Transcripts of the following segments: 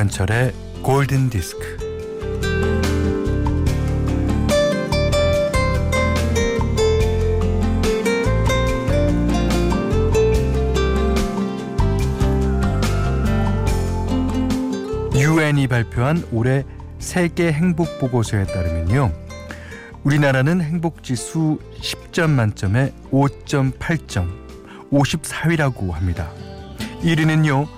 김현철의 골든 디스크. 유엔이 발표한 올해 세계 행복 보고서에 따르면요. 우리나라는 행복 지수 10점 만점에 5.8점, 54위라고 합니다. 1위는요.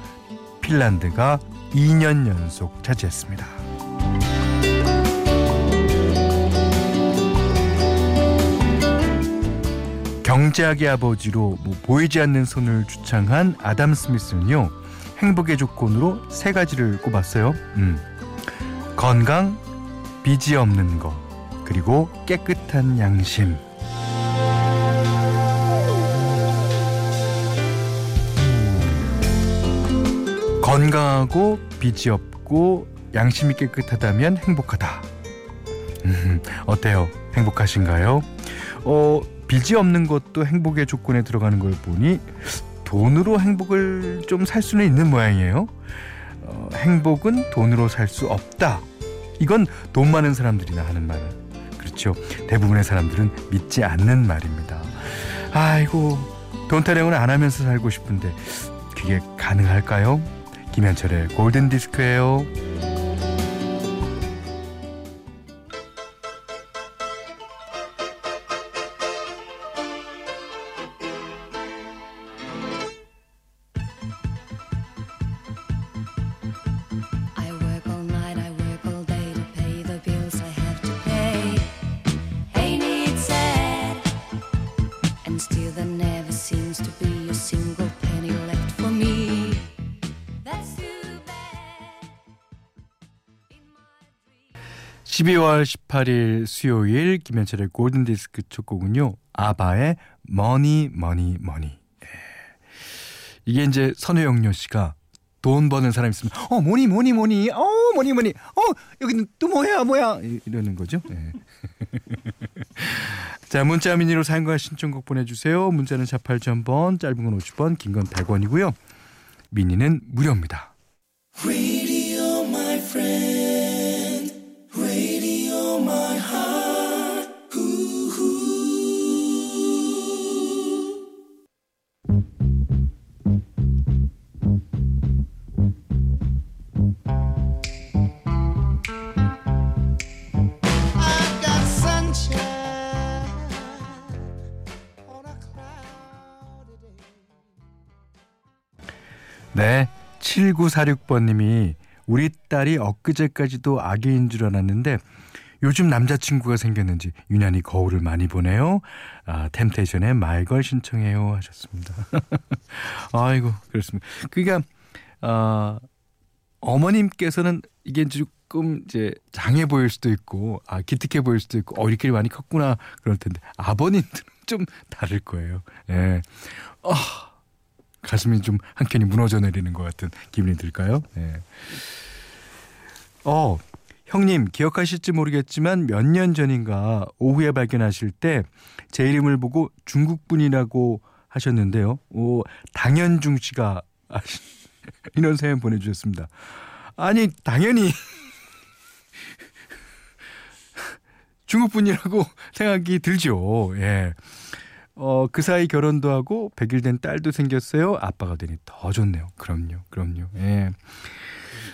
핀란드가 2년 연속 차지했습니다. 경제학의 아버지로 뭐 보이지 않는 손을 주창한 아담 스미스는요. 행복의 조건으로 세 가지를 꼽았어요. 음. 건강, 빚이 없는 것, 그리고 깨끗한 양심. 건강하고 빚이 없고 양심이 깨끗하다면 행복하다. 음, 어때요? 행복하신가요? 어, 빚이 없는 것도 행복의 조건에 들어가는 걸 보니 돈으로 행복을 좀 살 수는 있는 모양이에요. 어, 행복은 돈으로 살 수 없다. 이건 돈 많은 사람들이나 하는 말. 그렇죠. 대부분의 사람들은 믿지 않는 말입니다. 아이고, 돈 타령을 안 하면서 살고 싶은데 그게 가능할까요? 김현철의 골든 디스크예요. 12월 18일 수요일 김현철의 골든 디스크 첫 곡은요. 아바의 Money Money Money. 이게 이제 선우용녀 씨가 돈 버는 사람 있으면 어 뭐니 뭐니 뭐니 어 뭐니 뭐니 어 여기는 또 뭐야 뭐야 이- 이러는 거죠. 예. 자 문자 미니로 사용과 신청곡 보내주세요. 문자는 48,000번 짧은 건 50원 긴 건 100원이고요. 미니는 무료입니다. 네, 7946번님이 우리 딸이 엊그제까지도 아기인 줄 알았는데 요즘 남자친구가 생겼는지 유난히 거울을 많이 보네요. 아, 템테이션의 말걸 신청해요 하셨습니다. 아이고 그렇습니다. 그러니까 아, 어머님께서는 이게 조금 이제 장해 보일 수도 있고 아 기특해 보일 수도 있고 어 이렇게 많이 컸구나 그럴 텐데 아버님들은 좀 다를 거예요. 예. 아, 가슴이 좀 한켠이 무너져 내리는 것 같은 기분이 들까요? 예. 어, 형님 기억하실지 모르겠지만 몇 년 전인가 오후에 발견하실 때 제 이름을 보고 중국 분이라고 하셨는데요. 오, 당현중 씨가 아시- 이런 사연 보내주셨습니다. 아니 당연히 중국 분이라고 생각이 들죠. 예. 어, 그 사이 결혼도 하고 100일 된 딸도 생겼어요. 아빠가 되니 더 좋네요. 그럼요. 그럼요. 예.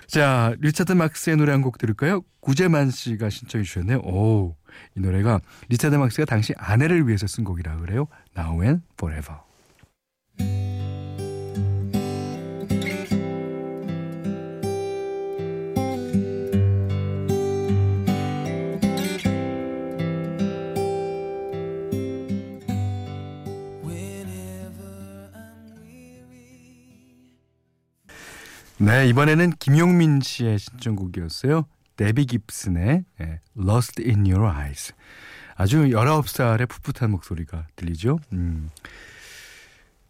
자, 리차드 막스의 노래 한 곡 들을까요? 구재만 씨가 신청해 주셨네요. 오, 이 노래가 리차드 막스가 당시 아내를 위해서 쓴 곡이라 그래요. Now and Forever. 네, 이번에는 김용민 씨의 신청곡이었어요. 데비 깁슨의 예, Lost in Your Eyes. 아주 19살의 풋풋한 목소리가 들리죠? 음.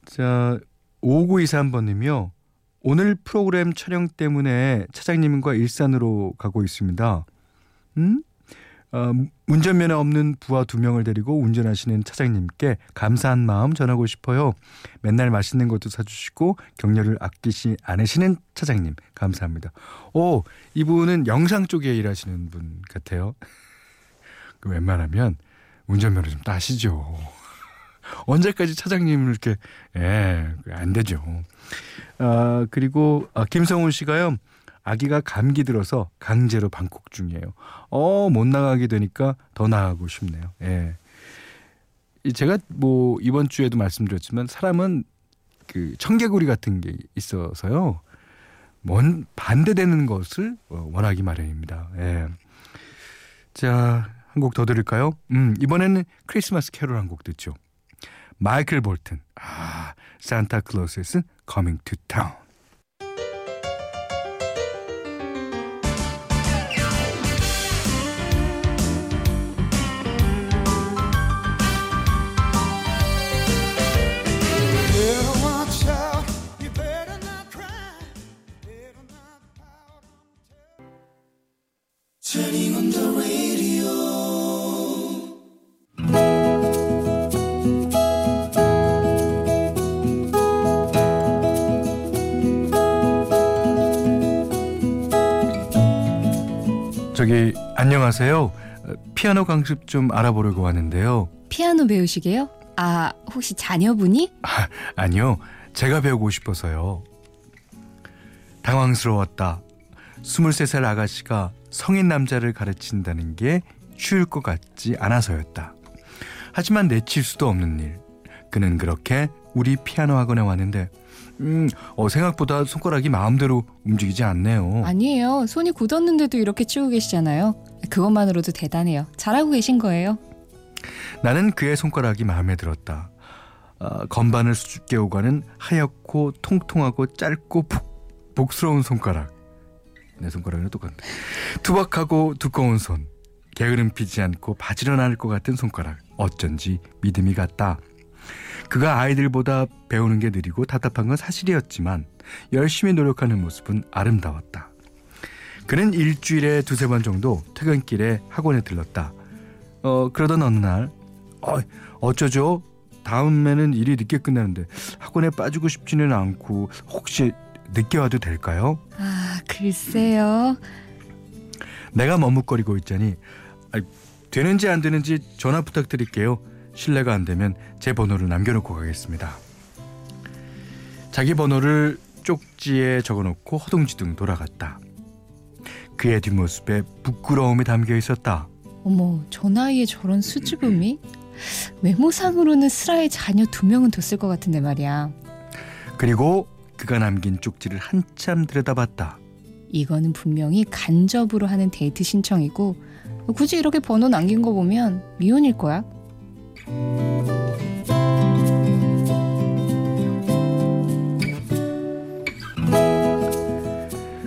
자, 5923번님이요. 오늘 프로그램 촬영 때문에 차장님과 일산으로 가고 있습니다. 음? 어, 운전면허 없는 부하 두 명을 데리고 운전하시는 차장님께 감사한 마음 전하고 싶어요. 맨날 맛있는 것도 사주시고 격려를 아끼시 않으시는 차장님 감사합니다. 오 이분은 영상 쪽에 일하시는 분 같아요. 그 웬만하면 운전면허 좀 따시죠. 언제까지 차장님을 이렇게 예안 되죠. 아 그리고 아, 김성훈 씨가요. 아기가 감기 들어서 강제로 방콕 중이에요. 어, 못 나가게 되니까 더 나가고 싶네요. 예. 이 제가 뭐 이번 주에도 말씀드렸지만 사람은 그 청개구리 같은 게 있어서요. 뭔 반대되는 것을 어, 원하기 마련입니다. 예. 자, 한 곡 더 들을까요? 음, 이번에는 크리스마스 캐롤 한 곡 듣죠. 마이클 볼튼. 아, 산타 Coming to Town. Better 저기 안녕하세요. 어, 피아노 강습 좀 알아보려고 왔는데요. 피아노 배우시게요? 아, 혹시 자녀분이? 아, 아니요. 제가 배우고 싶어서요. 당황스러웠다. 23살 아가씨가 성인 남자를 가르친다는 게 쉬울 것 같지 않아서였다. 하지만 내칠 수도 없는 일. 그는 그렇게 우리 피아노 학원에 왔는데 음, 어, 생각보다 손가락이 마음대로 움직이지 않네요. 아니에요. 손이 굳었는데도 이렇게 치고 계시잖아요. 그것만으로도 대단해요. 잘하고 계신 거예요. 나는 그의 손가락이 마음에 들었다. 아, 건반을 수줍게 오가는 하얗고 통통하고 짧고 복, 복스러운 손가락. 내 손가락이랑 똑같네. 투박하고 두꺼운 손. 게으름 피지 않고 바지런할 것 같은 손가락. 어쩐지 믿음이 갔다. 그가 아이들보다 배우는 게 느리고 답답한 건 사실이었지만 열심히 노력하는 모습은 아름다웠다. 그는 일주일에 두세 번 정도 퇴근길에 학원에 들렀다. 어, 그러던 어느 날, 어, 어쩌죠? 다음에는 일이 늦게 끝나는데 학원에 빠지고 싶지는 않고 혹시 늦게 와도 될까요? 아, 글쎄요. 내가 머뭇거리고 있자니 아, 되는지 안 되는지 전화 부탁드릴게요. 실례가 안 되면 제 번호를 남겨놓고 가겠습니다. 자기 번호를 쪽지에 적어놓고 허둥지둥 돌아갔다. 그의 뒷모습에 부끄러움이 담겨 있었다. 어머, 저 나이에 저런 수줍음이? 외모상으로는 슬아의 자녀 두 명은 됐을 것 같은데 말이야. 그리고 그가 남긴 쪽지를 한참 들여다봤다. 이거는 분명히 간접으로 하는 데이트 신청이고 굳이 이렇게 번호 남긴 거 보면 미혼일 거야.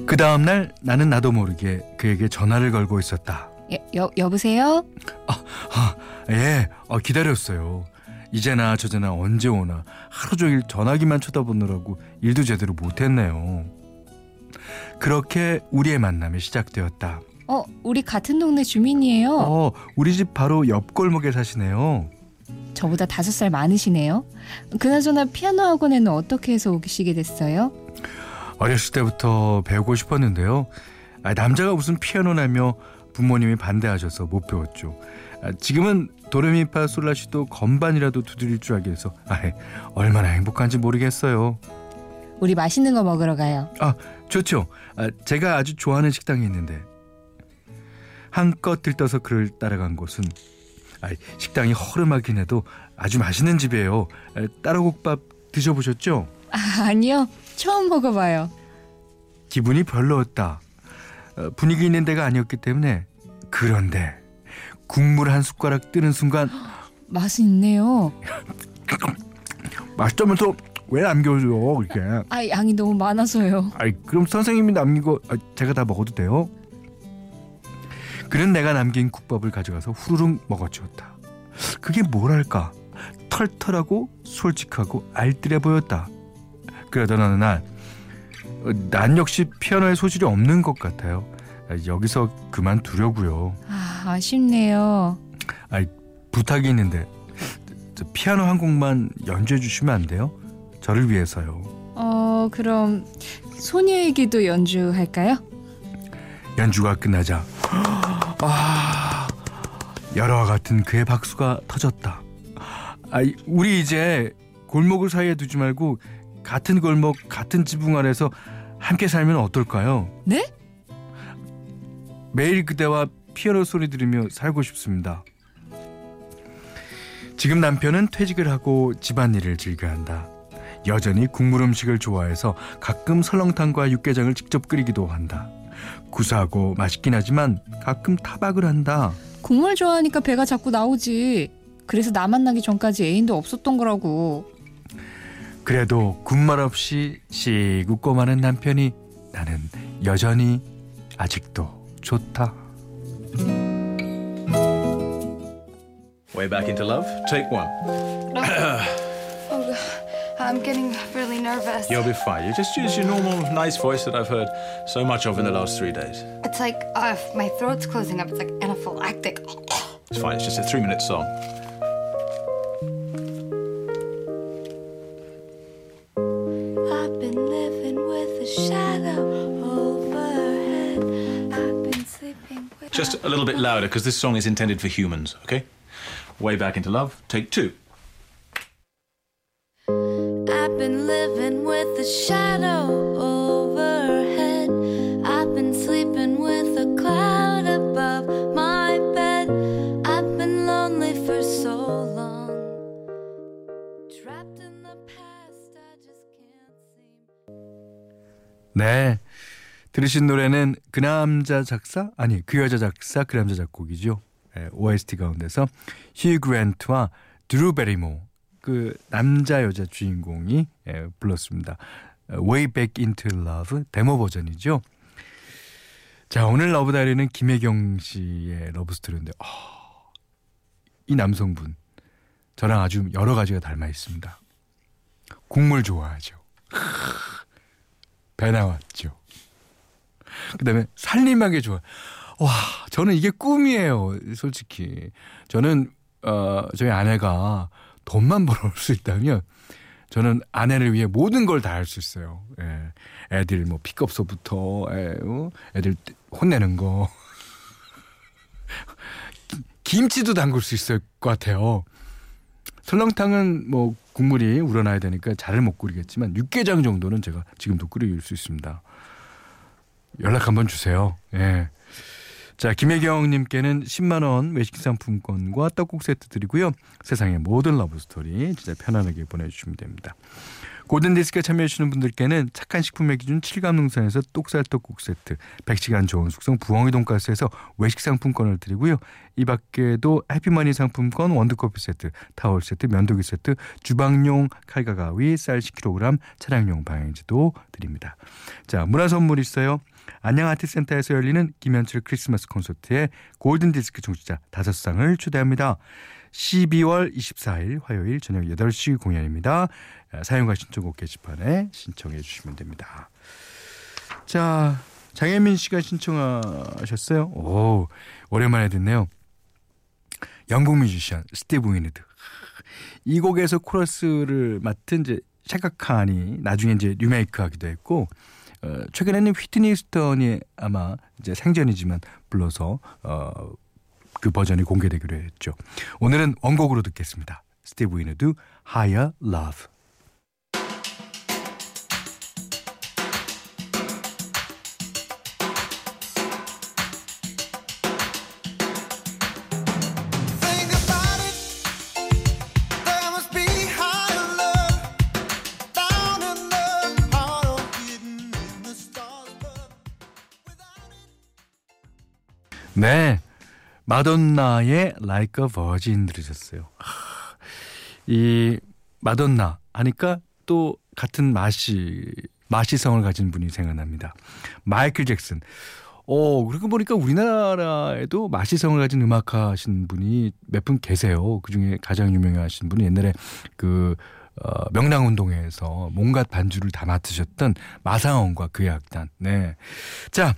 그 다음 날 나는 나도 모르게 그에게 전화를 걸고 있었다. 여, 여, 여보세요? 아, 예, 어, 기다렸어요. 이제나 저제나 언제 오나 하루 종일 전화기만 쳐다보느라고 일도 제대로 못했네요. 그렇게 우리의 만남이 시작되었다. 어, 우리 같은 동네 주민이에요. 어, 우리 집 바로 옆 골목에 사시네요. 저보다 다섯 살 많으시네요. 그나저나 피아노 학원에는 어떻게 해서 오시게 됐어요? 어렸을 때부터 배우고 싶었는데요. 아, 남자가 무슨 피아노라며 부모님이 반대하셔서 못 배웠죠. 아, 지금은 도레미파 솔라시도 건반이라도 두드릴 줄 알게 해서 아, 얼마나 행복한지 모르겠어요. 우리 맛있는 거 먹으러 가요. 아, 좋죠. 아, 제가 아주 좋아하는 식당이 있는데 한껏 들떠서 그를 따라간 곳은 아, 식당이 허름하긴 해도 아주 맛있는 집이에요. 아, 따라국밥 드셔보셨죠? 아, 아니요. 처음 먹어봐요. 기분이 별로였다. 어, 분위기 있는 데가 아니었기 때문에 그런데 국물 한 숟가락 뜨는 순간 맛은 있네요. 맛있다면서 왜 남겨줘 이렇게? 아, 양이 너무 많아서요. 아이 그럼 선생님이 남긴 거 아, 제가 다 먹어도 돼요? 그는 내가 남긴 국밥을 가져가서 후루룩 먹어주었다. 그게 뭐랄까 털털하고 솔직하고 알뜰해 보였다. 그러던 어느 날, 어, 난 역시 피아노에 소질이 없는 것 같아요. 아, 여기서 그만두려고요. 아, 아쉽네요. 아이 부탁이 있는데 저 피아노 한 곡만 연주해 주시면 안 돼요? 저를 위해서요. 어, 그럼 소녀에게도 연주할까요? 연주가 끝나자 아 열화와 같은 그의 박수가 터졌다. 아 우리 이제 골목을 사이에 두지 말고 같은 골목 같은 지붕 아래서 함께 살면 어떨까요? 네? 매일 그대와 피아노 소리 들으며 살고 싶습니다. 지금 남편은 퇴직을 하고 집안일을 즐겨한다. 여전히 국물 음식을 좋아해서 가끔 설렁탕과 육개장을 직접 끓이기도 한다. 구수하고 맛있긴 하지만 가끔 타박을 한다. 국물 좋아하니까 배가 자꾸 나오지. 그래서 나 만나기 전까지 애인도 없었던 거라고. 그래도 군말 없이 씩 웃고 마는 남편이 나는 여전히 아직도 좋다. Way back into love. Take one. Oh, I'm getting really nervous. You'll be fine. You just use your normal, nice voice that I've heard so much of in the last three days. It's like uh, my throat's closing up. It's like anaphylactic. It's fine. It's just a three-minute song. I've been living with a shadow overhead. Just a little bit louder because this song is intended for humans. Okay. Way back into love. Take two. I've been living with a shadow overhead. I've been sleeping with a cloud above my bed. I've been lonely for so long. Trapped in the past, I just can't seem. 네. 들으신 노래는 그 남자 작사? 아니, 그 여자 작사, 그 남자 작곡이죠. 예, OST 가운데서 휴 그랜트와 드루 베리모 그 남자 여자 주인공이 예, 불렀습니다. Way Back Into Love 데모 버전이죠. 자, 오늘 Love Diary는 김혜경 씨의 러브 스토리인데 아, 이 남성분 저랑 아주 여러 가지가 닮아 있습니다. 국물 좋아하죠. 배 나왔죠. 그다음에 살림하게 좋아. 와, 저는 이게 꿈이에요. 솔직히 저는 어, 저희 아내가 돈만 벌어올 수 있다면 저는 아내를 위해 모든 걸 다 할 수 있어요. 예. 애들 뭐 픽업소부터 예, 어? 애들 혼내는 거 기- 김치도 담글 수 있을 것 같아요. 설렁탕은 뭐 국물이 우러나야 되니까 잘을 못 끓이겠지만 육개장 정도는 제가 지금도 끓일 수 있습니다. 연락 한번 주세요. 예. 자, 김혜경님께는 10만원 외식 상품권과 떡국 세트 드리고요. 세상의 모든 러브스토리 진짜 편안하게 보내주시면 됩니다. 고든디스크에 참여해주시는 분들께는 착한 식품의 기준 7감농산에서 똑살떡국 세트, 100시간 좋은 숙성 부엉이 돈가스에서 외식 상품권을 드리고요. 이 밖에도 해피머니 상품권, 원두커피 세트, 타월 세트, 면도기 세트, 주방용 칼과 가위, 쌀 10kg, 차량용 방향지도 드립니다. 자, 문화 선물 있어요. 안녕 아트센터에서 열리는 김현철 크리스마스 콘서트에 골든디스크 청취자 5상을 초대합니다. 12월 24일 화요일 저녁 8시 공연입니다. 사용과 신청곡 게시판에 신청해 주시면 됩니다. 자, 장혜민 씨가 신청하셨어요. 오, 오랜만에 듣네요. 영국 뮤지션 스티브 윈우드. 이 곡에서 코러스를 맡은 이제 샤카칸이 나중에 이제 리메이크하기도 했고 어, 최근에는 휘트니 휴스턴이 아마 이제 생전이지만 불러서 어, 그 버전이 공개되기로 했죠. 오늘은 원곡으로 듣겠습니다. 스티브 윈우드 Higher Love. 마돈나의 Like a Virgin 들으셨어요. 하, 이 마돈나 하니까 또 같은 마시 마시성을 가진 분이 생각납니다. 마이클 잭슨. 어, 그러고 보니까 우리나라에도 마시성을 가진 음악 하신 분이 몇 분 계세요. 그 중에 가장 유명하신 분은 옛날에 그 어, 명랑운동회에서 뭔가 반주를 다 맡으셨던 마상원과 그의 악단. 네. 자,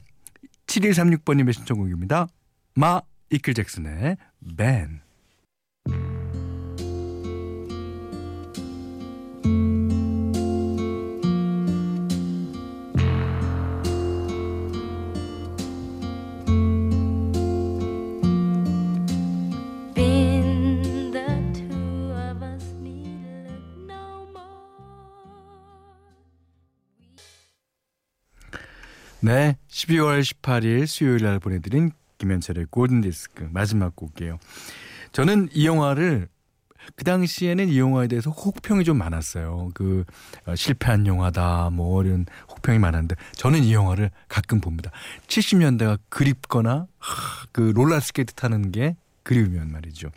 7136번님의 신청곡입니다. 마 이클 잭슨의 밴. Been the two of us need look no more. 네, 12월 18일 수요일 날 보내드린 김현철의 골든 디스크 마지막 곡이에요. 저는 이 영화를 그 당시에는 이 영화에 대해서 혹평이 좀 많았어요. 그 어, 실패한 영화다 뭐 이런 혹평이 많았는데 저는 이 영화를 가끔 봅니다. 70년대가 그립거나 하, 그 롤러스케이트 타는 게 그리우면 말이죠.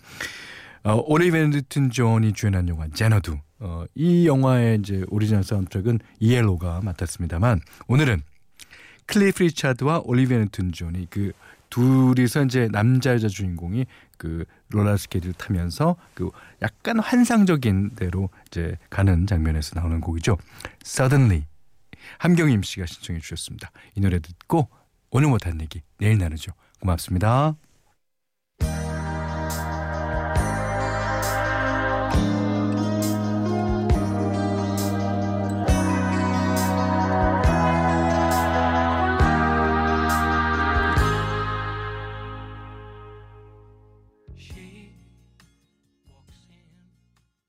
어, 올리비아 뉴튼 존이 주연한 영화 제너두. 어, 이 영화의 이제 오리지널 사운드트랙은 ELO가 맡았습니다만 오늘은 클리프 리차드와 올리비아 뉴튼 존이 그 둘이서 이제 남자 여자 주인공이 그 롤러스케이트를 타면서 그 약간 환상적인 데로 이제 가는 장면에서 나오는 곡이죠. Suddenly 함경임 씨가 신청해 주셨습니다. 이 노래 듣고 오늘 못한 얘기 내일 나누죠. 고맙습니다.